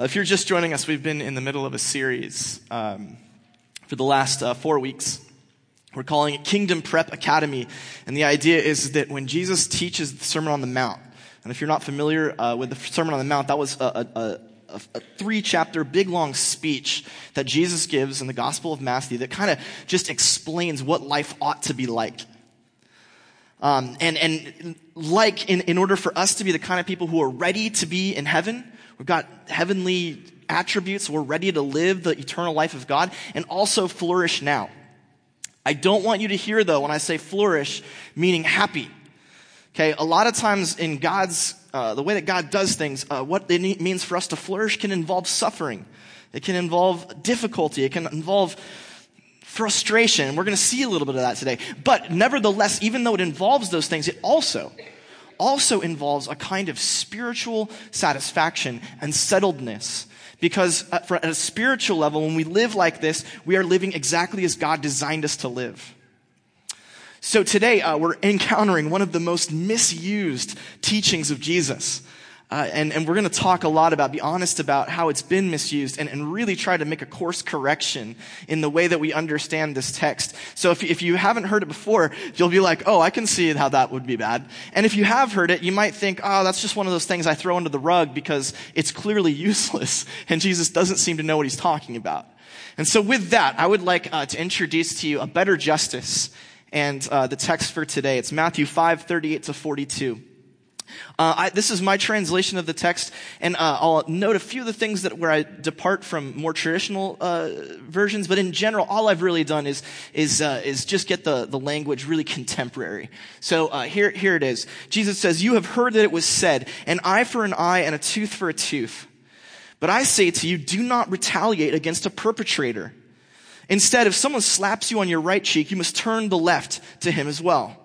Uh, if you're just joining us, we've been in the middle of a series um, for the last uh, four weeks. We're calling it Kingdom Prep Academy. And the idea is that when Jesus teaches the Sermon on the Mount, and if you're not familiar uh, with the Sermon on the Mount, that was a, a, a, a three chapter, big long speech that Jesus gives in the Gospel of Matthew that kind of just explains what life ought to be like. Um, and, and like in, in order for us to be the kind of people who are ready to be in heaven, We've got heavenly attributes. We're ready to live the eternal life of God and also flourish now. I don't want you to hear though when I say flourish, meaning happy. Okay, a lot of times in God's, uh, the way that God does things, uh, what it means for us to flourish can involve suffering. It can involve difficulty. It can involve frustration. We're going to see a little bit of that today. But nevertheless, even though it involves those things, it also also involves a kind of spiritual satisfaction and settledness. Because at a spiritual level, when we live like this, we are living exactly as God designed us to live. So today, uh, we're encountering one of the most misused teachings of Jesus. Uh, and, and we're going to talk a lot about, be honest about how it's been misused and, and really try to make a course correction in the way that we understand this text. So if, if you haven't heard it before, you'll be like, oh, I can see how that would be bad. And if you have heard it, you might think, oh, that's just one of those things I throw under the rug because it's clearly useless and Jesus doesn't seem to know what he's talking about. And so with that, I would like uh, to introduce to you a better justice and uh, the text for today. It's Matthew 5, 38 to 42. Uh, I, this is my translation of the text, and uh, I'll note a few of the things that where I depart from more traditional uh, versions. But in general, all I've really done is is uh, is just get the the language really contemporary. So uh, here here it is. Jesus says, "You have heard that it was said, an eye for an eye and a tooth for a tooth. But I say to you, do not retaliate against a perpetrator. Instead, if someone slaps you on your right cheek, you must turn the left to him as well."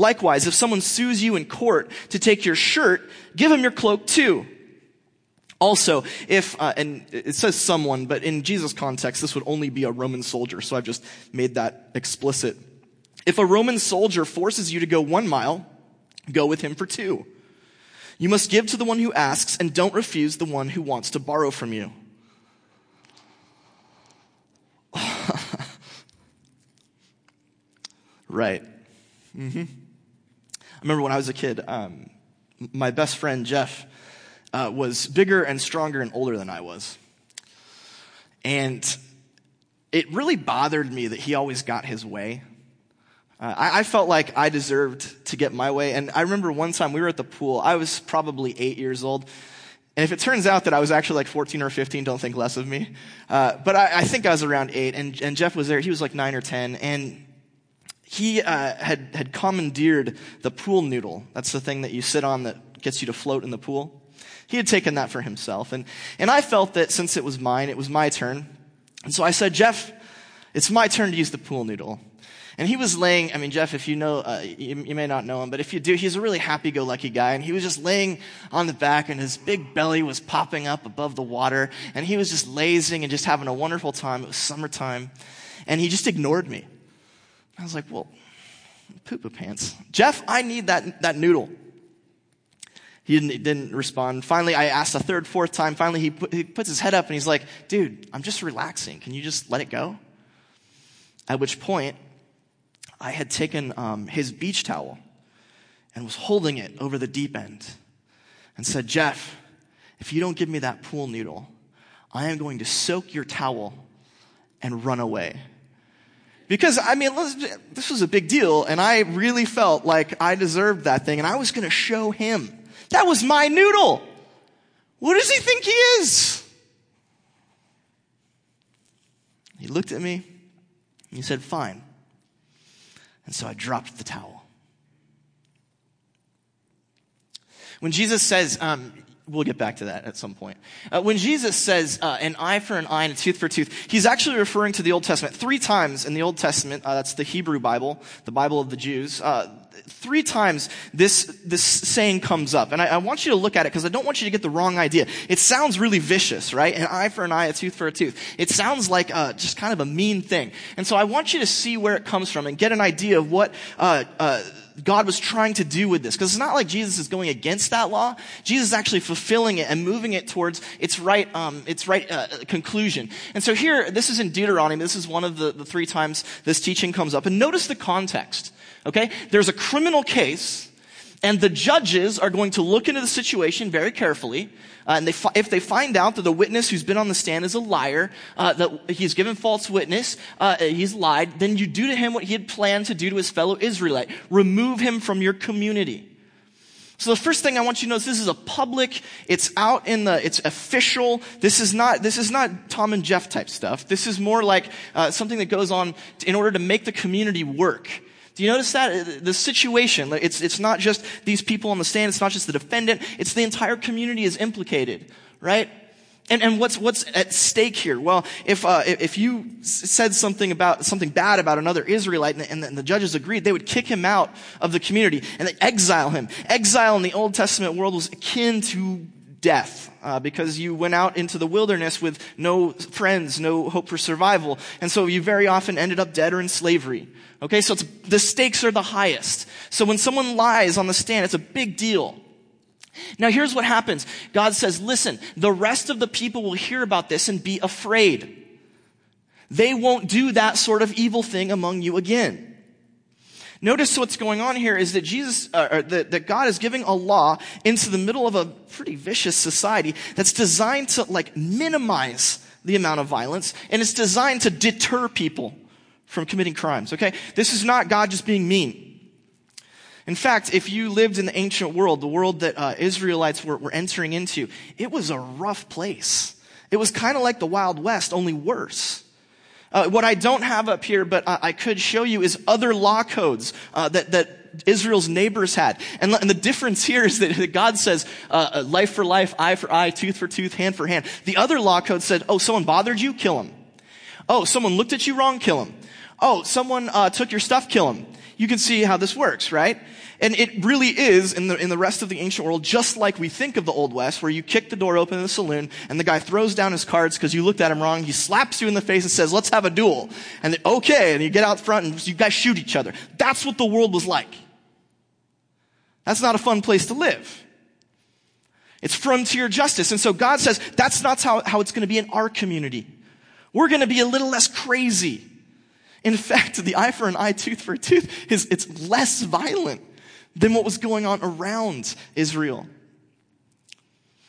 Likewise, if someone sues you in court to take your shirt, give him your cloak too. Also, if, uh, and it says someone, but in Jesus' context, this would only be a Roman soldier, so I've just made that explicit. If a Roman soldier forces you to go one mile, go with him for two. You must give to the one who asks, and don't refuse the one who wants to borrow from you. right. Mm-hmm. Remember when I was a kid, um, my best friend Jeff uh, was bigger and stronger and older than I was. And it really bothered me that he always got his way. Uh, I, I, felt like I deserved to get my way. And I remember one time we were at the pool. I was probably eight years old. And if it turns out that I was actually like 14 or 15, don't think less of me. Uh, but I, I, think I was around eight, and, and Jeff was there. He was like nine or 10. And he uh, had, had commandeered the pool noodle. That's the thing that you sit on that gets you to float in the pool. He had taken that for himself. And, and I felt that since it was mine, it was my turn. And so I said, Jeff, it's my turn to use the pool noodle. And he was laying, I mean, Jeff, if you know, uh, you, you, may not know him, but if you do, he's a really happy go lucky guy. And he was just laying on the back and his big belly was popping up above the water. And he was just lazing and just having a wonderful time. It was summertime. And he just ignored me. I was like, well, poo poo pants. Jeff, I need that, that noodle. He didn't, he didn't respond. Finally, I asked a third, fourth time. Finally, he, put, he puts his head up and he's like, dude, I'm just relaxing. Can you just let it go? At which point, I had taken um, his beach towel and was holding it over the deep end and said, Jeff, if you don't give me that pool noodle, I am going to soak your towel and run away. Because, I mean, this was a big deal, and I really felt like I deserved that thing, and I was going to show him. That was my noodle. What does he think he is? He looked at me, and he said, Fine. And so I dropped the towel. When Jesus says, um, we'll get back to that at some point. Uh, when Jesus says uh, an eye for an eye and a tooth for a tooth, he's actually referring to the Old Testament. Three times in the Old Testament, uh, that's the Hebrew Bible, the Bible of the Jews, uh, three times this, this saying comes up. And I, I want you to look at it because I don't want you to get the wrong idea. It sounds really vicious, right? An eye for an eye, a tooth for a tooth. It sounds like uh, just kind of a mean thing. And so I want you to see where it comes from and get an idea of what uh, uh, God was trying to do with this. Because it's not like Jesus is going against that law. Jesus is actually fulfilling it and moving it towards its right, um, its right uh, conclusion. And so here, this is in Deuteronomy. This is one of the, the three times this teaching comes up. And notice the context. Okay? There's a criminal case. And the judges are going to look into the situation very carefully. Uh, and they fi- if they find out that the witness who's been on the stand is a liar, uh, that he's given false witness, uh, he's lied, then you do to him what he had planned to do to his fellow Israelite. Remove him from your community. So the first thing I want you to is this is a public, it's out in the, it's official. This is not, this is not Tom and Jeff type stuff. This is more like uh, something that goes on in order to make the community work. Do you notice that? Uh, the situation, it's, it's not just these people on the stand, it's not just the defendant, it's the entire community is implicated, right? And, and what's, what's at stake here? Well, if, uh, if you said something about, something bad about another Israelite and the, and the judges agreed, they would kick him out of the community and they exile him. Exile in the Old Testament world was akin to death uh, because you went out into the wilderness with no friends, no hope for survival. And so you very often ended up dead or in slavery. Okay, so the stakes are the highest. So when someone lies on the stand, it's a big deal. Now here's what happens. God says, listen, the rest of the people will hear about this and be afraid. They won't do that sort of evil thing among you again. Notice what's going on here is that Jesus, uh, that, that God is giving a law into the middle of a pretty vicious society that's designed to like minimize the amount of violence and it's designed to deter people from committing crimes, okay? This is not God just being mean. In fact, if you lived in the ancient world, the world that uh, Israelites were, were entering into, it was a rough place. It was kind of like the Wild West, only worse. Uh, what I don't have up here, but I, could show you, is other law codes uh, that, that Israel's neighbors had. And, and, the difference here is that, that God says, uh, uh, life for life, eye for eye, tooth for tooth, hand for hand. The other law code said, oh, someone bothered you? Kill him. Oh, someone looked at you wrong? Kill him oh, someone uh, took your stuff, kill him. You can see how this works, right? And it really is, in the, in the rest of the ancient world, just like we think of the Old West, where you kick the door open in the saloon, and the guy throws down his cards because you looked at him wrong. He slaps you in the face and says, let's have a duel. And okay, and you get out front and you guys shoot each other. That's what the world was like. That's not a fun place to live. It's frontier justice. And so God says, that's not how, how it's going to be in our community. We're going to be a little less crazy. In fact, the eye for an eye, tooth for a tooth is, it's less violent than what was going on around Israel.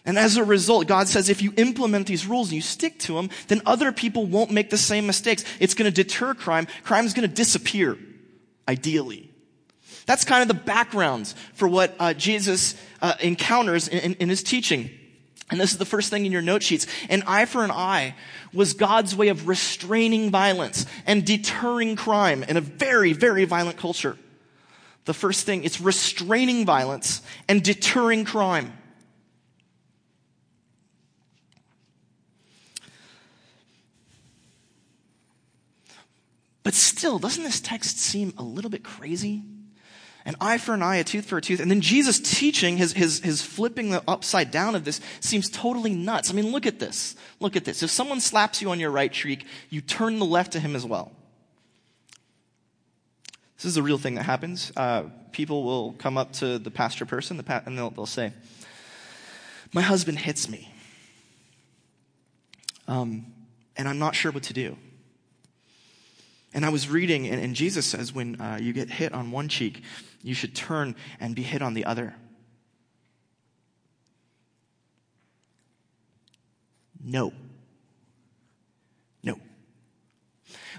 And as a result, God says if you implement these rules and you stick to them, then other people won't make the same mistakes. It's going to deter crime. Crime is going to disappear, ideally. That's kind of the background for what uh, Jesus uh, encounters in, in, in his teaching. And this is the first thing in your note sheets. An eye for an eye was God's way of restraining violence and deterring crime in a very, very violent culture. The first thing, it's restraining violence and deterring crime. But still, doesn't this text seem a little bit crazy? An eye for an eye, a tooth for a tooth. And then Jesus teaching his, his, his flipping the upside down of this seems totally nuts. I mean, look at this. Look at this. If someone slaps you on your right cheek, you turn the left to him as well. This is a real thing that happens. Uh, people will come up to the pastor person the pa- and they'll, they'll say, My husband hits me. Um, and I'm not sure what to do. And I was reading, and, and Jesus says when uh, you get hit on one cheek, you should turn and be hit on the other. No. No.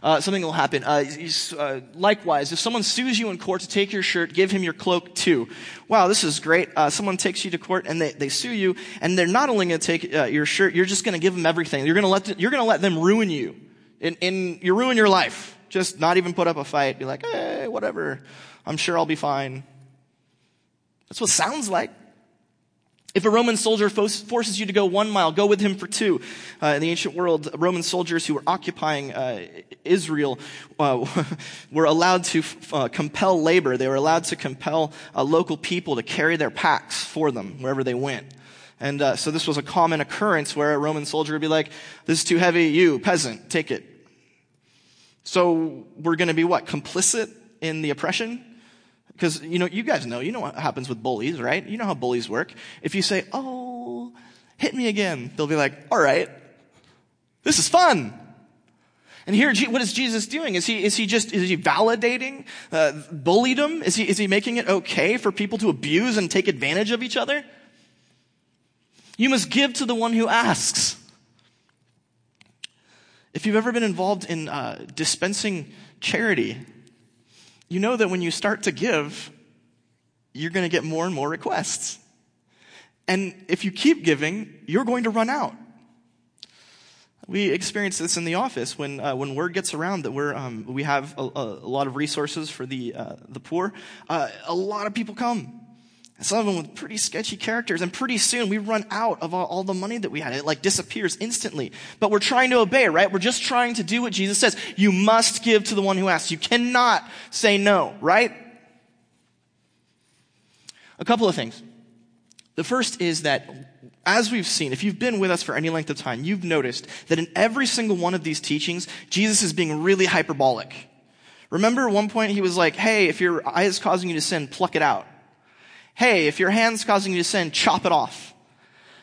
Uh, something will happen. Uh, uh, likewise, if someone sues you in court to take your shirt, give him your cloak too. Wow, this is great. Uh, someone takes you to court and they, they sue you, and they're not only going to take uh, your shirt, you're just going to give them everything. You're going to let them, you're going to let them ruin you. And, in you ruin your life. Just not even put up a fight. Be like, hey, whatever. I'm sure I'll be fine. That's what sounds like. If a Roman soldier forces you to go one mile, go with him for two. Uh, in the ancient world, Roman soldiers who were occupying uh, Israel uh, were allowed to uh, compel labor. They were allowed to compel uh, local people to carry their packs for them wherever they went. And uh, so this was a common occurrence where a Roman soldier would be like, "This is too heavy. You peasant, take it." So we're going to be what complicit in the oppression? Because, you know, you guys know, you know what happens with bullies, right? You know how bullies work. If you say, oh, hit me again, they'll be like, all right, this is fun. And here, what is Jesus doing? Is he, is he just, is he validating, uh, bulliedom? Is he, is he making it okay for people to abuse and take advantage of each other? You must give to the one who asks. If you've ever been involved in uh, dispensing charity, you know that when you start to give, you're going to get more and more requests. And if you keep giving, you're going to run out. We experience this in the office when uh, when word gets around that we're um, we have a, a, lot of resources for the uh, the poor. Uh, a lot of people come, some of them with pretty sketchy characters, and pretty soon we run out of all, all, the money that we had. It like disappears instantly. But we're trying to obey, right? We're just trying to do what Jesus says. You must give to the one who asks. You cannot say no, right? A couple of things. The first is that, as we've seen, if you've been with us for any length of time, you've noticed that in every single one of these teachings, Jesus is being really hyperbolic. Remember one point he was like, hey, if your eye is causing you to sin, pluck it out. Hey, if your hand's causing you to sin, chop it off.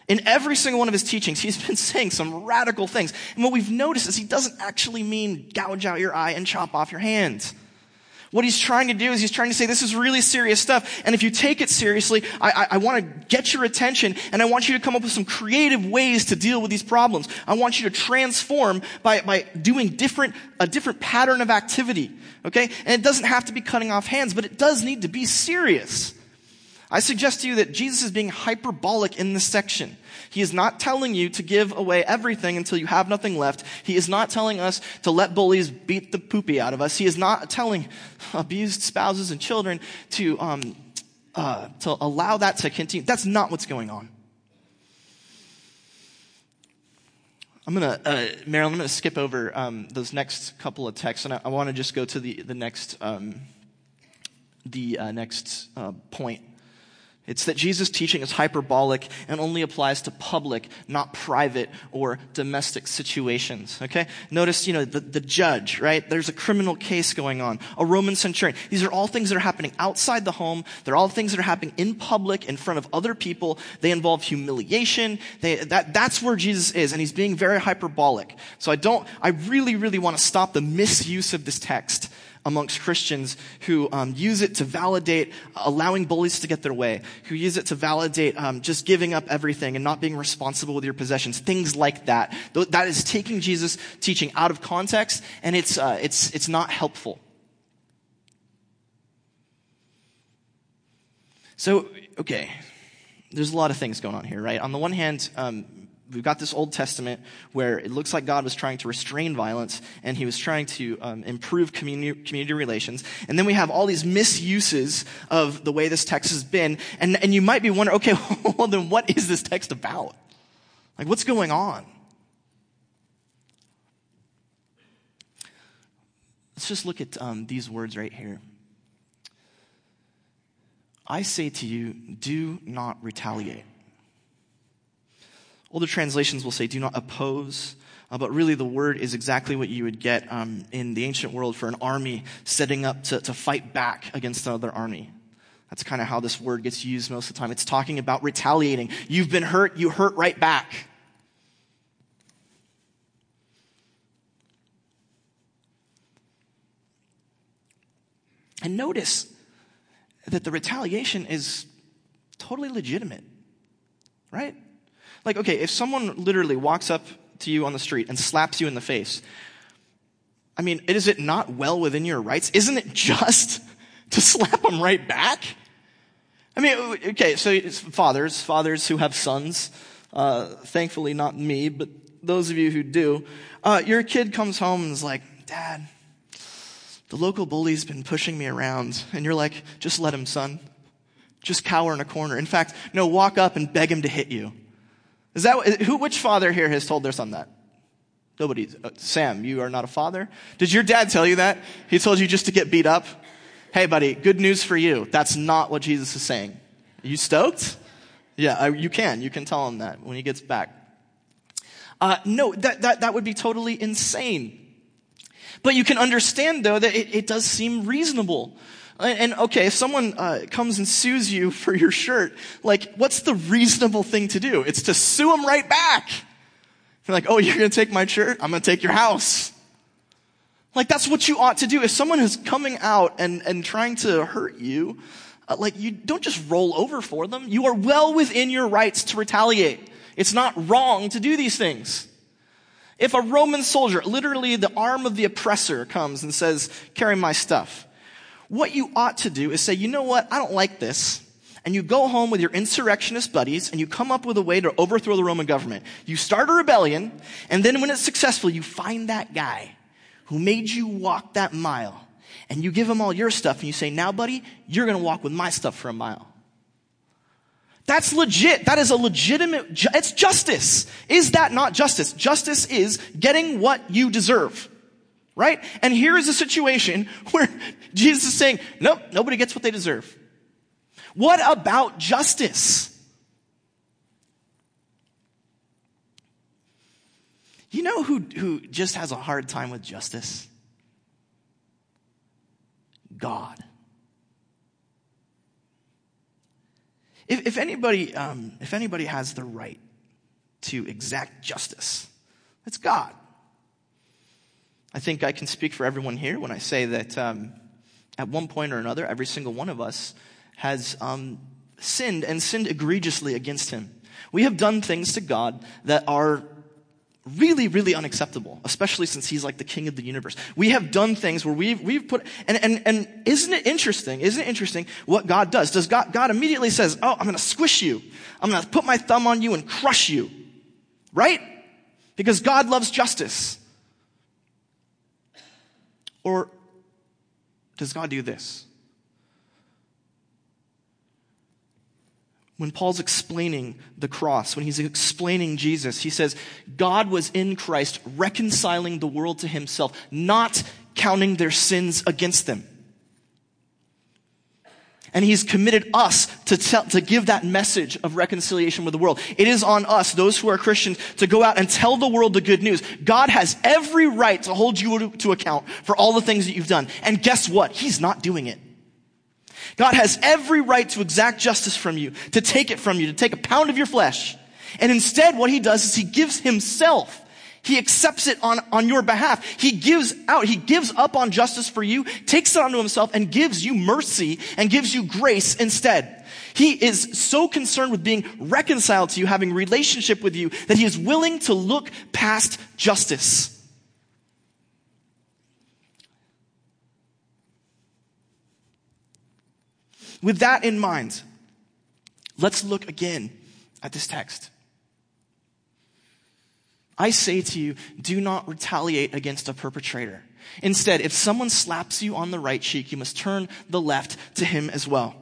In every single one of his teachings, he's been saying some radical things. And what we've noticed is he doesn't actually mean gouge out your eye and chop off your hands. What he's trying to do is he's trying to say this is really serious stuff. And if you take it seriously, I, I, I want to get your attention and I want you to come up with some creative ways to deal with these problems. I want you to transform by, by doing different, a different pattern of activity. Okay? And it doesn't have to be cutting off hands, but it does need to be serious. I suggest to you that Jesus is being hyperbolic in this section. He is not telling you to give away everything until you have nothing left. He is not telling us to let bullies beat the poopy out of us. He is not telling abused spouses and children to, um, uh, to allow that to continue. That's not what's going on. I'm gonna, uh, Marilyn, I'm gonna skip over um, those next couple of texts, and I, I want to just go to the the next um, the uh, next uh, point. It's that Jesus' teaching is hyperbolic and only applies to public, not private or domestic situations. Okay? Notice, you know, the, the judge, right? There's a criminal case going on. A Roman centurion. These are all things that are happening outside the home. They're all things that are happening in public, in front of other people. They involve humiliation. They, that, that's where Jesus is, and he's being very hyperbolic. So I don't, I really, really want to stop the misuse of this text amongst Christians who um, use it to validate allowing bullies to get their way, who use it to validate um, just giving up everything and not being responsible with your possessions, things like that. That is taking Jesus' teaching out of context, and it's uh, it's it's not helpful. So, okay, there's a lot of things going on here, right? On the one hand, um, we've got this Old Testament where it looks like God was trying to restrain violence and he was trying to um, improve community, community relations. And then we have all these misuses of the way this text has been. And, and you might be wondering, okay, well, then what is this text about? Like, what's going on? Let's just look at um, these words right here. I say to you, do not retaliate. Older translations will say, do not oppose. Uh, but really, the word is exactly what you would get um, in the ancient world for an army setting up to, to fight back against another army. That's kind of how this word gets used most of the time. It's talking about retaliating. You've been hurt, you hurt right back. And notice that the retaliation is totally legitimate, right? Like, okay, if someone literally walks up to you on the street and slaps you in the face, I mean, is it not well within your rights? Isn't it just to slap them right back? I mean, okay, so fathers, fathers who have sons, uh, thankfully not me, but those of you who do, uh, your kid comes home and is like, Dad, the local bully's been pushing me around. And you're like, just let him, son. Just cower in a corner. In fact, no, walk up and beg him to hit you. Is that who? Which father here has told their son that? Nobody. Uh, Sam, you are not a father. Did your dad tell you that? He told you just to get beat up. Hey, buddy, good news for you. That's not what Jesus is saying. Are you stoked? Yeah, I, you can. You can tell him that when he gets back. Uh, no, that, that, that would be totally insane. But you can understand, though, that it, it does seem reasonable. And, okay, if someone uh, comes and sues you for your shirt, like, what's the reasonable thing to do? It's to sue them right back. You're like, oh, you're going to take my shirt? I'm going to take your house. Like, that's what you ought to do. If someone is coming out and, and trying to hurt you, uh, like, you don't just roll over for them. You are well within your rights to retaliate. It's not wrong to do these things. If a Roman soldier, literally the arm of the oppressor, comes and says, carry my stuff, what you ought to do is say, you know what? I don't like this. And you go home with your insurrectionist buddies and you come up with a way to overthrow the Roman government. You start a rebellion, and then when it's successful, you find that guy who made you walk that mile and you give him all your stuff and you say, now buddy, you're going to walk with my stuff for a mile. That's legit. That is a legitimate, ju- it's justice. Is that not justice? Justice is getting what you deserve. Right? And here is a situation where Jesus is saying, nope, nobody gets what they deserve. What about justice? You know who, who just has a hard time with justice? God. If, if anybody, um, if anybody has the right to exact justice, it's God. I think I can speak for everyone here when I say that um, at one point or another, every single one of us has um, sinned and sinned egregiously against Him. We have done things to God that are really, really unacceptable, especially since he's like the king of the universe. We have done things where we've, we've put, and, and, and isn't it interesting? Isn't it interesting what God does? Does God, God immediately says, Oh, I'm going to squish you. I'm going to put my thumb on you and crush you. Right? Because God loves justice. Or does God do this? when Paul's explaining the cross, when he's explaining Jesus, he says, God was in Christ reconciling the world to himself, not counting their sins against them. And he's committed us to tell, to give that message of reconciliation with the world. It is on us, those who are Christians, to go out and tell the world the good news. God has every right to hold you to, account for all the things that you've done. And guess what? He's not doing it. God has every right to exact justice from you, to take it from you, to take a pound of your flesh. And instead, what he does is he gives himself. He accepts it on, on your behalf. He gives out, he gives up on justice for you, takes it onto himself, and gives you mercy and gives you grace instead. He is so concerned with being reconciled to you, having relationship with you, that he is willing to look past justice. With that in mind, let's look again at this text. I say to you, do not retaliate against a perpetrator. Instead, if someone slaps you on the right cheek, you must turn the left to him as well.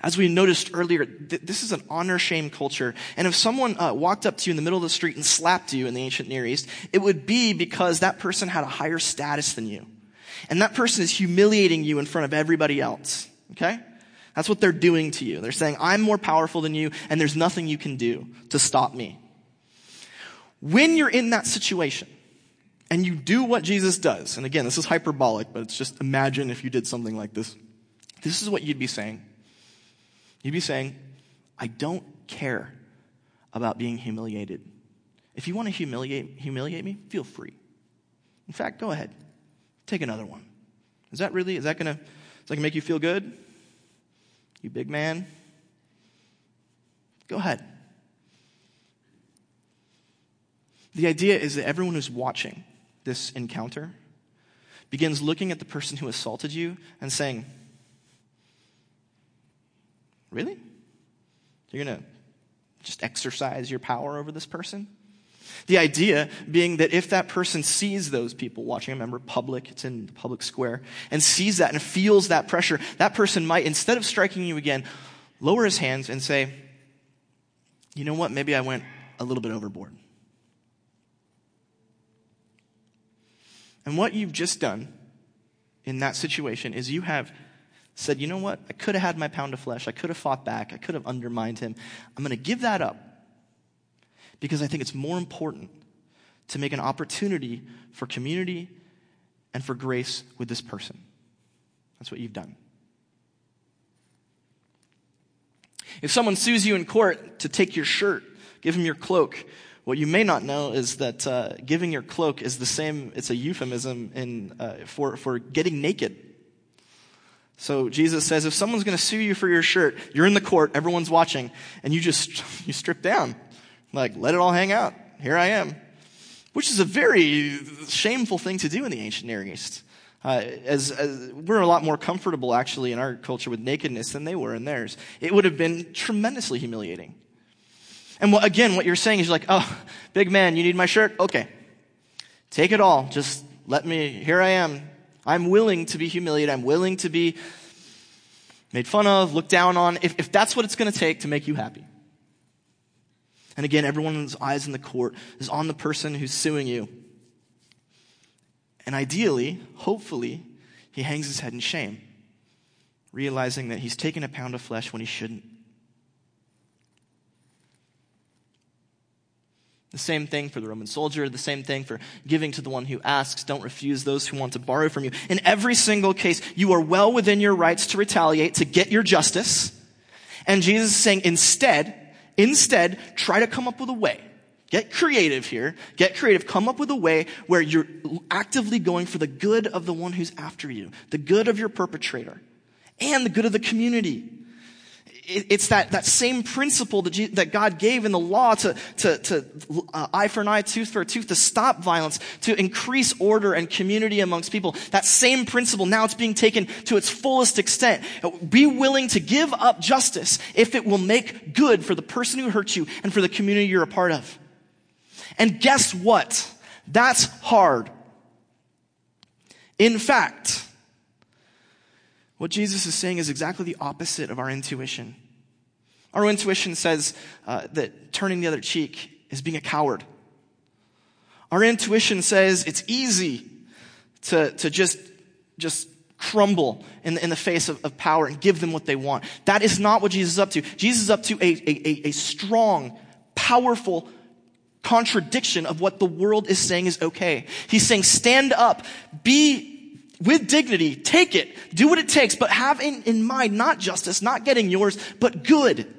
As we noticed earlier, th- this is an honor shame culture. And if someone uh, walked up to you in the middle of the street and slapped you in the ancient Near East, it would be because that person had a higher status than you. And that person is humiliating you in front of everybody else. Okay? That's what they're doing to you. They're saying, I'm more powerful than you, and there's nothing you can do to stop me. When you're in that situation, and you do what Jesus does, and again, this is hyperbolic, but it's just imagine if you did something like this. This is what you'd be saying. You'd be saying, I don't care about being humiliated. If you want to humiliate, humiliate me, feel free. In fact, go ahead. Take another one. Is that really, is that gonna, is that gonna make you feel good? You big man? Go ahead. The idea is that everyone who's watching this encounter begins looking at the person who assaulted you and saying, Really? You're going to just exercise your power over this person? The idea being that if that person sees those people watching, I remember public, it's in the public square, and sees that and feels that pressure, that person might, instead of striking you again, lower his hands and say, you know what, maybe I went a little bit overboard. And what you've just done in that situation is you have said, you know what, I could have had my pound of flesh, I could have fought back, I could have undermined him. I'm going to give that up because I think it's more important to make an opportunity for community and for grace with this person. That's what you've done. If someone sues you in court to take your shirt, give him your cloak, what you may not know is that uh, giving your cloak is the same, it's a euphemism in, uh, for, for getting naked. So Jesus says if someone's going to sue you for your shirt, you're in the court, everyone's watching, and you just you strip down. Like, let it all hang out. Here I am. Which is a very shameful thing to do in the ancient Near East. Uh, as, as, we're a lot more comfortable actually in our culture with nakedness than they were in theirs. It would have been tremendously humiliating. And what, again, what you're saying is you're like, oh, big man, you need my shirt? Okay. Take it all. Just let me, here I am. I'm willing to be humiliated. I'm willing to be made fun of, looked down on, if, if that's what it's going to take to make you happy. And again, everyone's eyes in the court is on the person who's suing you. And ideally, hopefully, he hangs his head in shame, realizing that he's taken a pound of flesh when he shouldn't. The same thing for the Roman soldier, the same thing for giving to the one who asks. Don't refuse those who want to borrow from you. In every single case, you are well within your rights to retaliate, to get your justice. And Jesus is saying, instead, Instead, try to come up with a way. Get creative here. Get creative. Come up with a way where you're actively going for the good of the one who's after you, the good of your perpetrator, and the good of the community it's that, that same principle that, that God gave in the law to, to, to uh, eye for an eye, tooth for a tooth, to stop violence, to increase order and community amongst people. That same principle, now it's being taken to its fullest extent. Be willing to give up justice if it will make good for the person who hurt you and for the community you're a part of. And guess what? That's hard. In fact, what Jesus is saying is exactly the opposite of our intuition. Our intuition says uh, that turning the other cheek is being a coward. Our intuition says it's easy to, to just, just crumble in the, in the face of, of power and give them what they want. That is not what Jesus is up to. Jesus is up to a, a, a strong, powerful contradiction of what the world is saying is okay. He's saying, stand up, be with dignity, take it, do what it takes, but have in, in mind not justice, not getting yours, but good.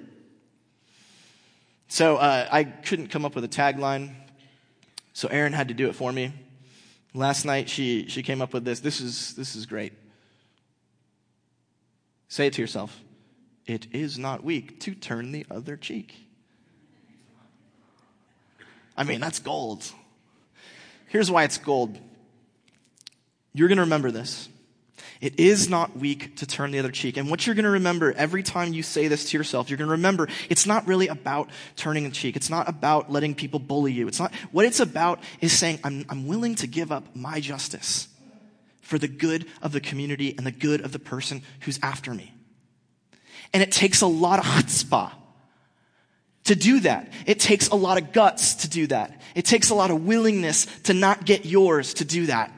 So uh, I couldn't come up with a tagline, so Erin had to do it for me. Last night she, she came up with this. This is, this is great. Say it to yourself. It is not weak to turn the other cheek. I mean, that's gold. Here's why it's gold. You're going to remember this. It is not weak to turn the other cheek. And what you're going to remember every time you say this to yourself, you're going to remember it's not really about turning the cheek. It's not about letting people bully you. It's not, what it's about is saying, I'm, I'm willing to give up my justice for the good of the community and the good of the person who's after me. And it takes a lot of chutzpah to do that. It takes a lot of guts to do that. It takes a lot of willingness to not get yours to do that.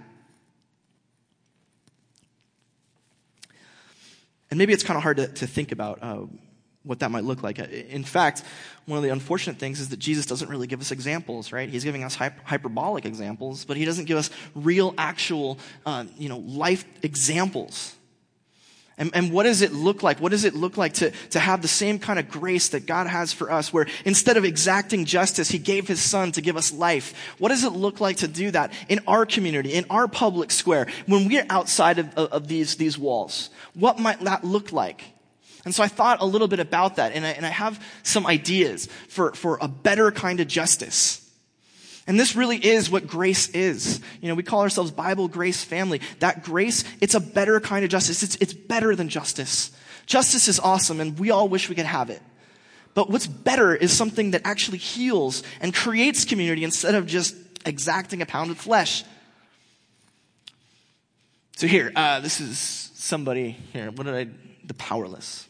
And maybe it's kind of hard to, to think about uh, what that might look like. In fact, one of the unfortunate things is that Jesus doesn't really give us examples, right? He's giving us hyperbolic examples, but he doesn't give us real, actual, uh, you know, life examples. And, and what does it look like? What does it look like to, to have the same kind of grace that God has for us, where instead of exacting justice, He gave His Son to give us life? What does it look like to do that in our community, in our public square, when we're outside of, of, these, these walls? What might that look like? And so I thought a little bit about that, and I, and I have some ideas for, for a better kind of justice. And this really is what grace is. You know, we call ourselves Bible grace family. That grace, it's a better kind of justice. It's, it's better than justice. Justice is awesome and we all wish we could have it. But what's better is something that actually heals and creates community instead of just exacting a pound of flesh. So here, uh, this is somebody here. What did I? The powerless.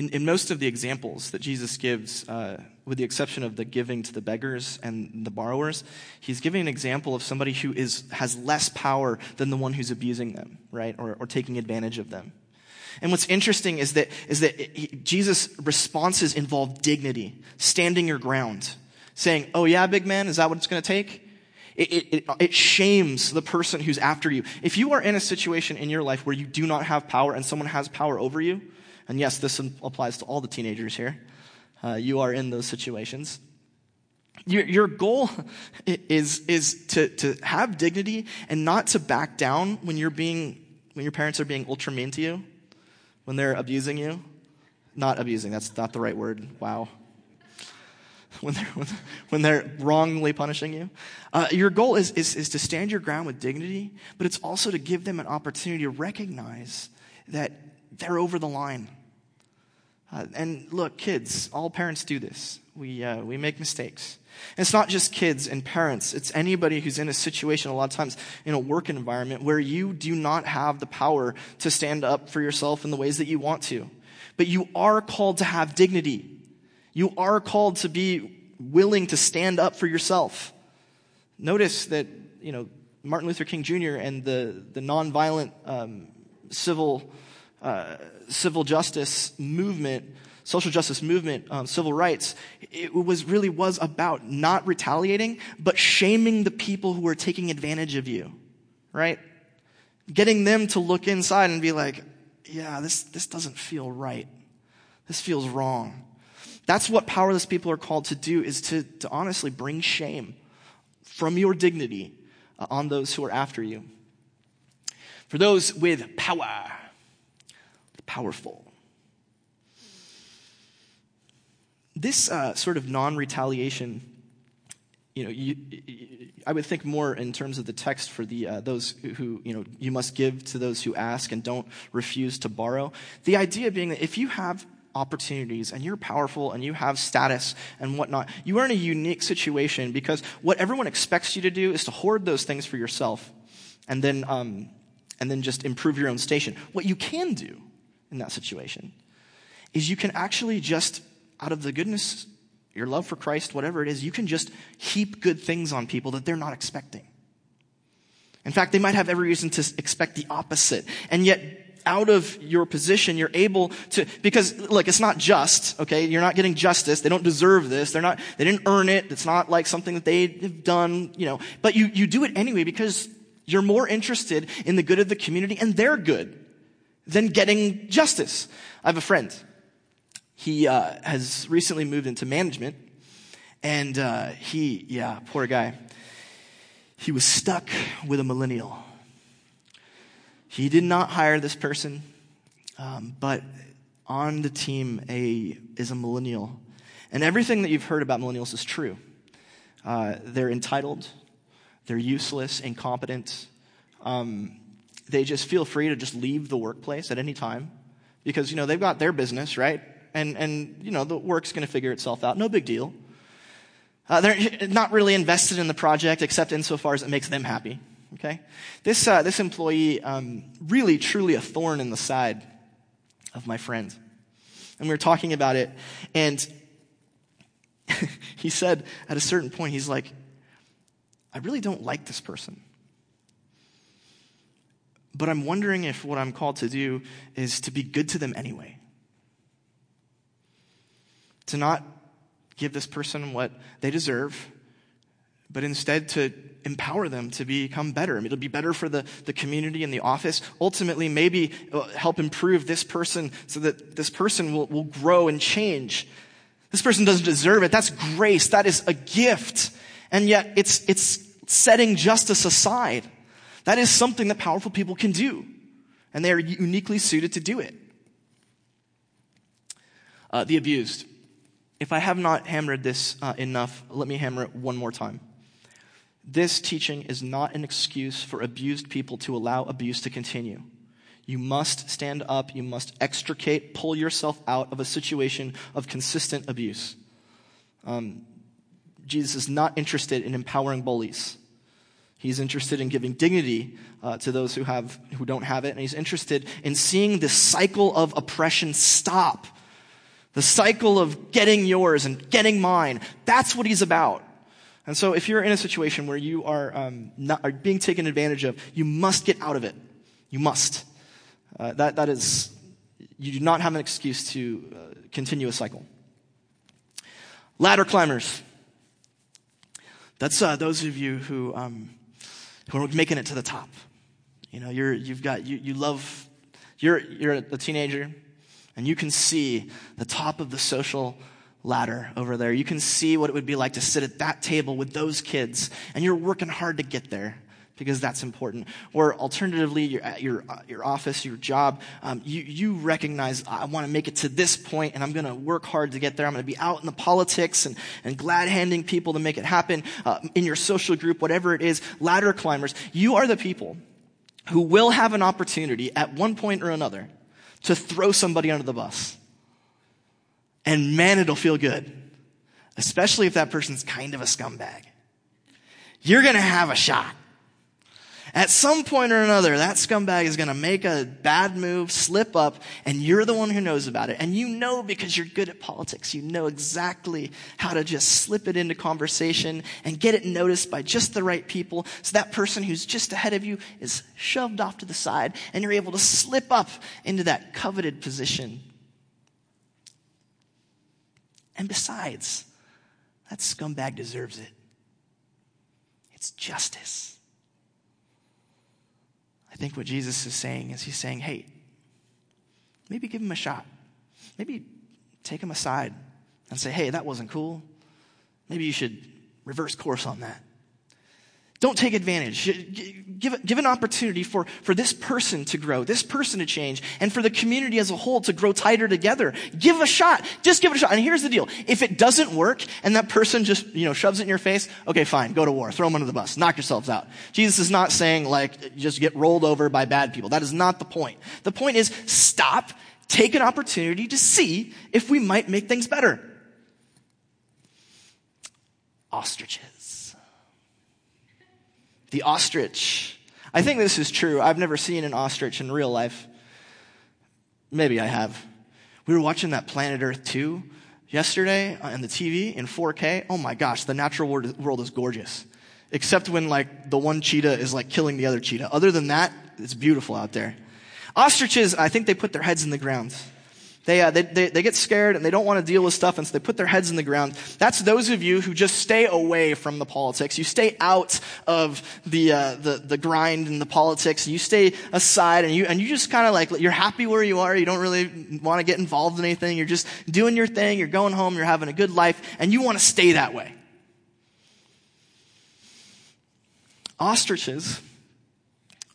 In, in most of the examples that Jesus gives, uh, with the exception of the giving to the beggars and the borrowers, he's giving an example of somebody who is, has less power than the one who's abusing them, right? Or, or taking advantage of them. And what's interesting is that, is that he, Jesus' responses involve dignity, standing your ground, saying, Oh, yeah, big man, is that what it's going to take? It, it, it, shames the person who's after you. If you are in a situation in your life where you do not have power and someone has power over you, and yes, this applies to all the teenagers here, uh, you are in those situations. Your, your goal is, is to, to have dignity and not to back down when you're being, when your parents are being ultra mean to you when they're abusing you. Not abusing, that's not the right word. Wow. When they're, when they're wrongly punishing you. Uh, your goal is, is, is to stand your ground with dignity, but it's also to give them an opportunity to recognize that they're over the line. Uh, and look, kids, all parents do this. We, uh, we make mistakes. And it's not just kids and parents, it's anybody who's in a situation, a lot of times in a work environment, where you do not have the power to stand up for yourself in the ways that you want to. But you are called to have dignity. You are called to be willing to stand up for yourself. Notice that, you know, Martin Luther King Jr. and the, the nonviolent um, civil, uh, civil justice movement, social justice movement, um, civil rights, it was really was about not retaliating, but shaming the people who were taking advantage of you, right? Getting them to look inside and be like, yeah, this, this doesn't feel right. This feels wrong. That's what powerless people are called to do is to, to honestly bring shame from your dignity uh, on those who are after you. For those with power, powerful. This uh, sort of non retaliation, you know, you, I would think more in terms of the text for the uh, those who you know you must give to those who ask and don't refuse to borrow. The idea being that if you have opportunities and you're powerful and you have status and whatnot, you are in a unique situation because what everyone expects you to do is to hoard those things for yourself and then, um, and then just improve your own station. What you can do in that situation is you can actually just, out of the goodness, your love for Christ, whatever it is, you can just heap good things on people that they're not expecting. In fact, they might have every reason to expect the opposite. And yet, out of your position, you're able to, because look, it's not just, okay? You're not getting justice. They don't deserve this. They're not, they didn't earn it. It's not like something that they have done, you know, but you, you do it anyway because you're more interested in the good of the community and their good than getting justice. I have a friend. He, uh, has recently moved into management and, uh, he, yeah, poor guy. He was stuck with a millennial he did not hire this person, um, but on the team a, is a millennial. And everything that you've heard about millennials is true. Uh, they're entitled, they're useless, incompetent. Um, they just feel free to just leave the workplace at any time because, you know, they've got their business, right? And, and you know, the work's going to figure itself out. No big deal. Uh, they're not really invested in the project except insofar as it makes them happy. Okay? This, uh, this employee, um, really, truly a thorn in the side of my friend. And we were talking about it, and he said at a certain point, he's like, I really don't like this person. But I'm wondering if what I'm called to do is to be good to them anyway. To not give this person what they deserve, but instead to empower them to become better. I mean, it'll be better for the, the community and the office. Ultimately, maybe help improve this person so that this person will, will grow and change. This person doesn't deserve it. That's grace. That is a gift. And yet it's, it's setting justice aside. That is something that powerful people can do. And they are uniquely suited to do it. Uh, the abused. If I have not hammered this uh, enough, let me hammer it one more time. This teaching is not an excuse for abused people to allow abuse to continue. You must stand up. You must extricate, pull yourself out of a situation of consistent abuse. Um, Jesus is not interested in empowering bullies. He's interested in giving dignity uh, to those who have who don't have it, and he's interested in seeing this cycle of oppression stop. The cycle of getting yours and getting mine. That's what he's about. And so, if you're in a situation where you are, um, not, are being taken advantage of, you must get out of it. You must. Uh, that, that is, you do not have an excuse to uh, continue a cycle. Ladder climbers. That's uh, those of you who um, who are making it to the top. You know, you're, you've got, you, you love, you're, you're a teenager and you can see the top of the social ladder over there. You can see what it would be like to sit at that table with those kids and you're working hard to get there because that's important. Or alternatively, you're at your, uh, your office, your job, um, you, you recognize, I want to make it to this point and I'm going to work hard to get there. I'm going to be out in the politics and, and glad handing people to make it happen uh, in your social group, whatever it is. Ladder climbers, you are the people who will have an opportunity at one point or another to throw somebody under the bus. And man, it'll feel good. Especially if that person's kind of a scumbag. You're gonna have a shot. At some point or another, that scumbag is going to make a bad move, slip up, and you're the one who knows about it. And you know because you're good at politics. You know exactly how to just slip it into conversation and get it noticed by just the right people. So that person who's just ahead of you is shoved off to the side and you're able to slip up into that coveted position. And besides, that scumbag deserves it. It's justice think what Jesus is saying is he's saying, hey, maybe give him a shot. Maybe take him aside and say, hey, that wasn't cool. Maybe you should reverse course on that. Don't take advantage. Give, give an opportunity for, for this person to grow, this person to change, and for the community as a whole to grow tighter together. Give a shot. Just give it a shot. And here's the deal. If it doesn't work and that person just, you know, shoves it in your face, okay, fine, go to war. Throw them under the bus. Knock yourselves out. Jesus is not saying like, just get rolled over by bad people. That is not the point. The point is stop, take an opportunity to see if we might make things better. Ostriches the ostrich. I think this is true. I've never seen an ostrich in real life. Maybe I have. We were watching that Planet Earth 2 yesterday on the TV in 4K. Oh my gosh, the natural world is gorgeous. Except when like the one cheetah is like killing the other cheetah. Other than that, it's beautiful out there. Ostriches, I think they put their heads in the ground. They, uh, they, they, they, get scared and they don't want to deal with stuff, and so they put their heads in the ground. That's those of you who just stay away from the politics. You stay out of the, uh, the, the grind and the politics. You stay aside and you, and you just kind of like, you're happy where you are. You don't really want to get involved in anything. You're just doing your thing. You're going home. You're having a good life, and you want to stay that way. Ostriches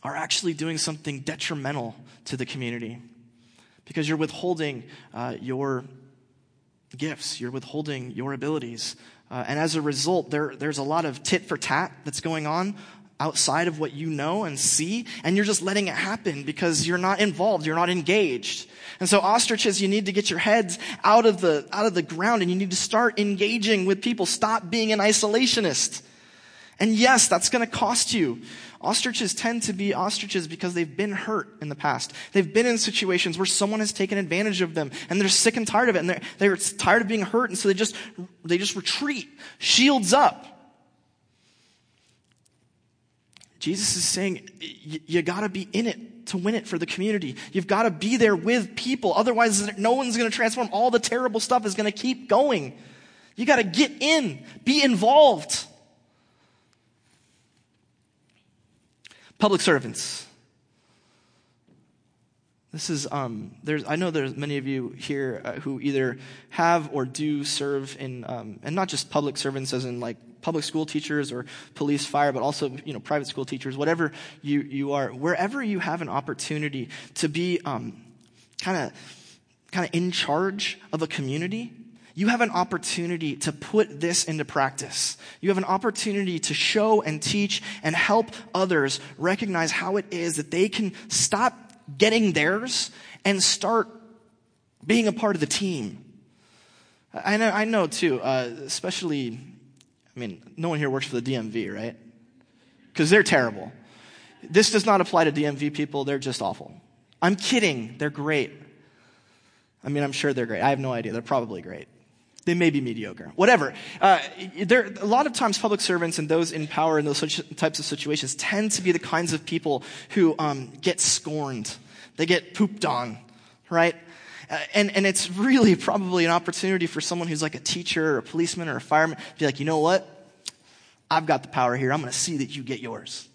are actually doing something detrimental to the community because you're withholding uh, your gifts, you're withholding your abilities. Uh, and as a result, there, there's a lot of tit for tat that's going on outside of what you know and see, and you're just letting it happen because you're not involved, you're not engaged. And so ostriches, you need to get your heads out of the, out of the ground and you need to start engaging with people. Stop being an isolationist. And yes, that's going to cost you. Ostriches tend to be ostriches because they've been hurt in the past. They've been in situations where someone has taken advantage of them and they're sick and tired of it and they're, they're tired of being hurt and so they just, they just retreat, shields up. Jesus is saying, you gotta be in it to win it for the community. You've gotta be there with people. Otherwise, no one's gonna transform. All the terrible stuff is gonna keep going. You gotta get in, be involved. Public servants. This is, um, there's, I know there's many of you here uh, who either have or do serve in, um, and not just public servants as in like public school teachers or police, fire, but also, you know, private school teachers, whatever you, you are, wherever you have an opportunity to be, kind of, kind of in charge of a community, you have an opportunity to put this into practice. You have an opportunity to show and teach and help others recognize how it is that they can stop getting theirs and start being a part of the team. I know, I know too, uh, especially, I mean, no one here works for the DMV, right? Because they're terrible. This does not apply to DMV people, they're just awful. I'm kidding, they're great. I mean, I'm sure they're great. I have no idea. They're probably great. They may be mediocre. Whatever. Uh, there, a lot of times, public servants and those in power in those types of situations tend to be the kinds of people who um, get scorned. They get pooped on, right? Uh, and, and it's really probably an opportunity for someone who's like a teacher or a policeman or a fireman to be like, you know what? I've got the power here. I'm going to see that you get yours.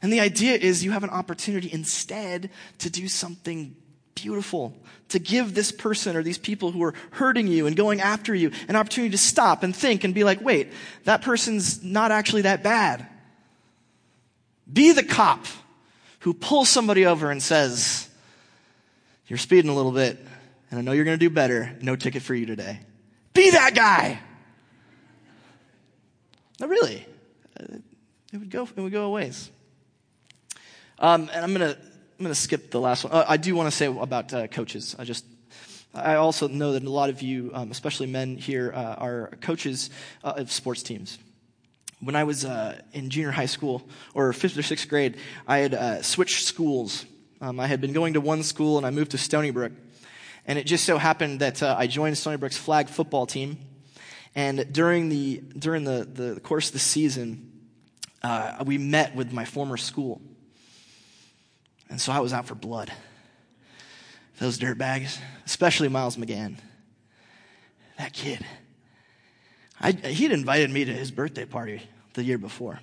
And the idea is you have an opportunity instead to do something beautiful, to give this person or these people who are hurting you and going after you an opportunity to stop and think and be like, wait, that person's not actually that bad. Be the cop who pulls somebody over and says, you're speeding a little bit, and I know you're going to do better. No ticket for you today. Be that guy. No, really. It would go, it would go a ways. Um, and I'm going to, I'm going to skip the last one. Uh, I do want to say about uh, coaches. I just, I also know that a lot of you, um, especially men here, uh, are coaches uh, of sports teams. When I was uh, in junior high school, or fifth or sixth grade, I had uh, switched schools um, I had been going to one school and I moved to Stony Brook. And it just so happened that uh, I joined Stony Brook's flag football team. And during the, during the, the course of the season, uh, we met with my former school. And so I was out for blood. Those dirtbags, especially Miles McGann. That kid. I, he'd invited me to his birthday party the year before.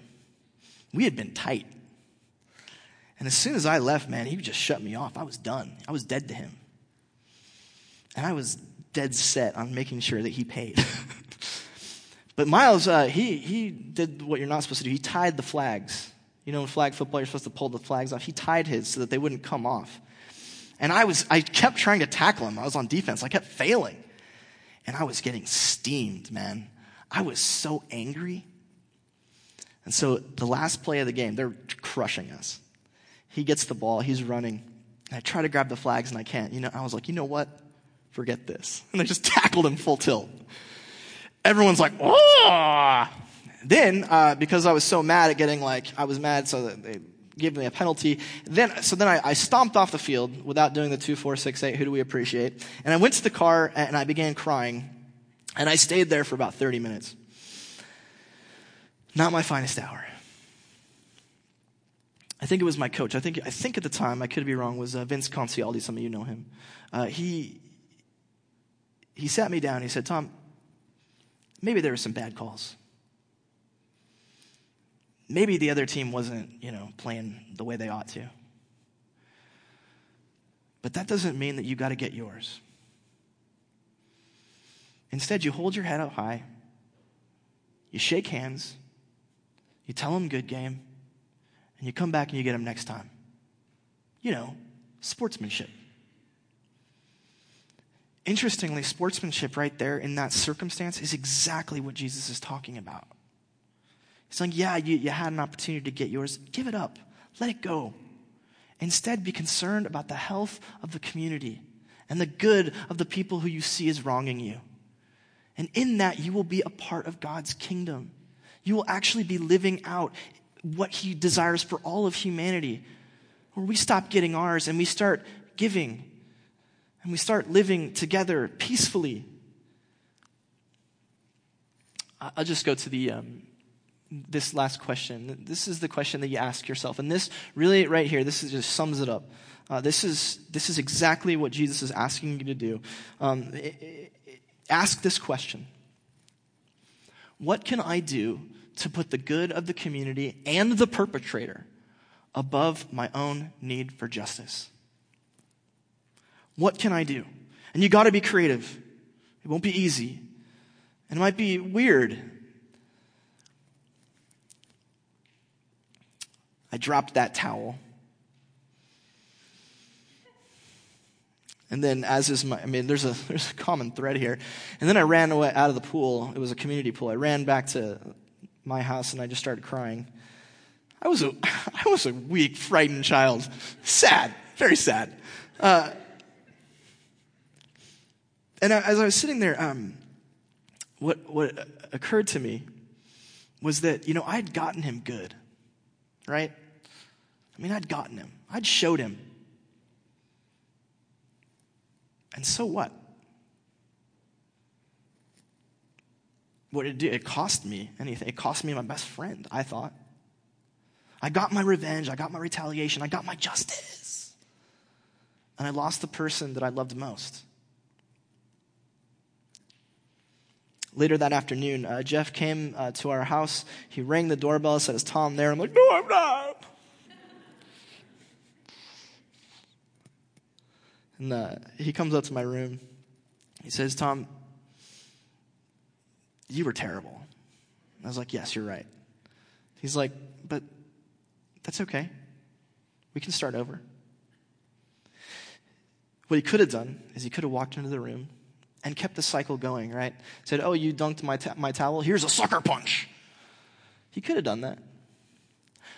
We had been tight. And as soon as I left, man, he just shut me off. I was done. I was dead to him. And I was dead set on making sure that he paid. but Miles, uh, he, he did what you're not supposed to do. He tied the flags. You know, in flag football, you're supposed to pull the flags off. He tied his so that they wouldn't come off. And I was, I kept trying to tackle him. I was on defense. I kept failing. And I was getting steamed, man. I was so angry. And so the last play of the game, they're crushing us. He gets the ball, he's running. I try to grab the flags and I can't. You know, I was like, you know what? Forget this. And I just tackled him full tilt. Everyone's like, oh! Then, uh, because I was so mad at getting like, I was mad so that they gave me a penalty. Then, so then I, I stomped off the field without doing the two, four, six, eight, who do we appreciate? And I went to the car and I began crying. And I stayed there for about 30 minutes. Not my finest hour. I think it was my coach. I think, I think at the time, I could be wrong, was uh, Vince Concialdi. Some of you know him. Uh, he, he sat me down. He said, Tom, maybe there were some bad calls. Maybe the other team wasn't, you know, playing the way they ought to. But that doesn't mean that you got to get yours. Instead, you hold your head up high, you shake hands, you tell them good game, and you come back and you get them next time. You know, sportsmanship. Interestingly, sportsmanship right there in that circumstance is exactly what Jesus is talking about. He's like, yeah, you, you had an opportunity to get yours. Give it up. Let it go. Instead, be concerned about the health of the community and the good of the people who you see as wronging you. And in that, you will be a part of God's kingdom. You will actually be living out what he desires for all of humanity, where we stop getting ours and we start giving and we start living together peacefully. I'll just go to the um, this last question. This is the question that you ask yourself, and this really right here, this is just sums it up. Uh, this is this is exactly what Jesus is asking you to do. Um, ask this question: What can I do to put the good of the community and the perpetrator above my own need for justice. What can I do? And you got to be creative. It won't be easy. And it might be weird. I dropped that towel. And then, as is my, I mean, there's a, there's a common thread here. And then I ran away out of the pool. It was a community pool. I ran back to my house and I just started crying. I was a, I was a weak, frightened child. Sad. very sad. Uh, and as I was sitting there, um, what, what occurred to me was that, you know, I had gotten him good, right? I mean, I'd gotten him, I'd showed him. And so what? What did it do? It cost me anything. It cost me my best friend, I thought. I got my revenge. I got my retaliation. I got my justice. And I lost the person that I loved most. Later that afternoon, uh, Jeff came uh, to our house. He rang the doorbell, said, Is Tom there? I'm like, No, I'm not. and uh, he comes up to my room. He says, Tom, you were terrible. I was like, Yes, you're right. He's like, But that's okay. We can start over. What he could have done is he could have walked into the room and kept the cycle going, right? Said, Oh, you dunked my, ta- my towel? Here's a sucker punch. He could have done that.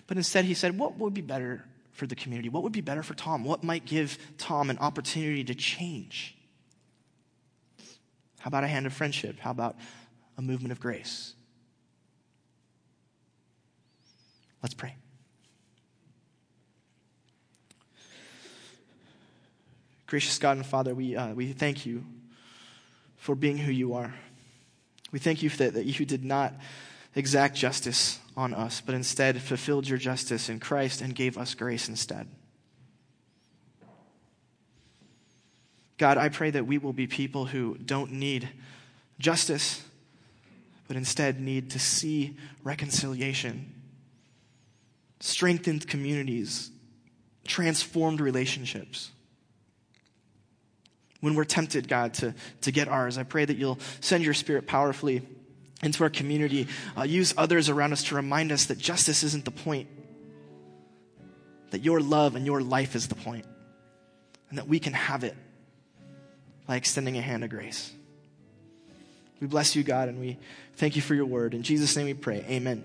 But instead, he said, What would be better for the community? What would be better for Tom? What might give Tom an opportunity to change? How about a hand of friendship? How about a movement of grace? Let's pray. Gracious God and Father, we, uh, we thank you for being who you are. We thank you that, that you did not exact justice on us, but instead fulfilled your justice in Christ and gave us grace instead. God, I pray that we will be people who don't need justice, but instead need to see reconciliation, strengthened communities, transformed relationships when we're tempted, God, to, to get ours. I pray that you'll send your spirit powerfully into our community. Uh, use others around us to remind us that justice isn't the point, that your love and your life is the point, and that we can have it by extending a hand of grace. We bless you, God, and we thank you for your word. In Jesus' name we pray. Amen.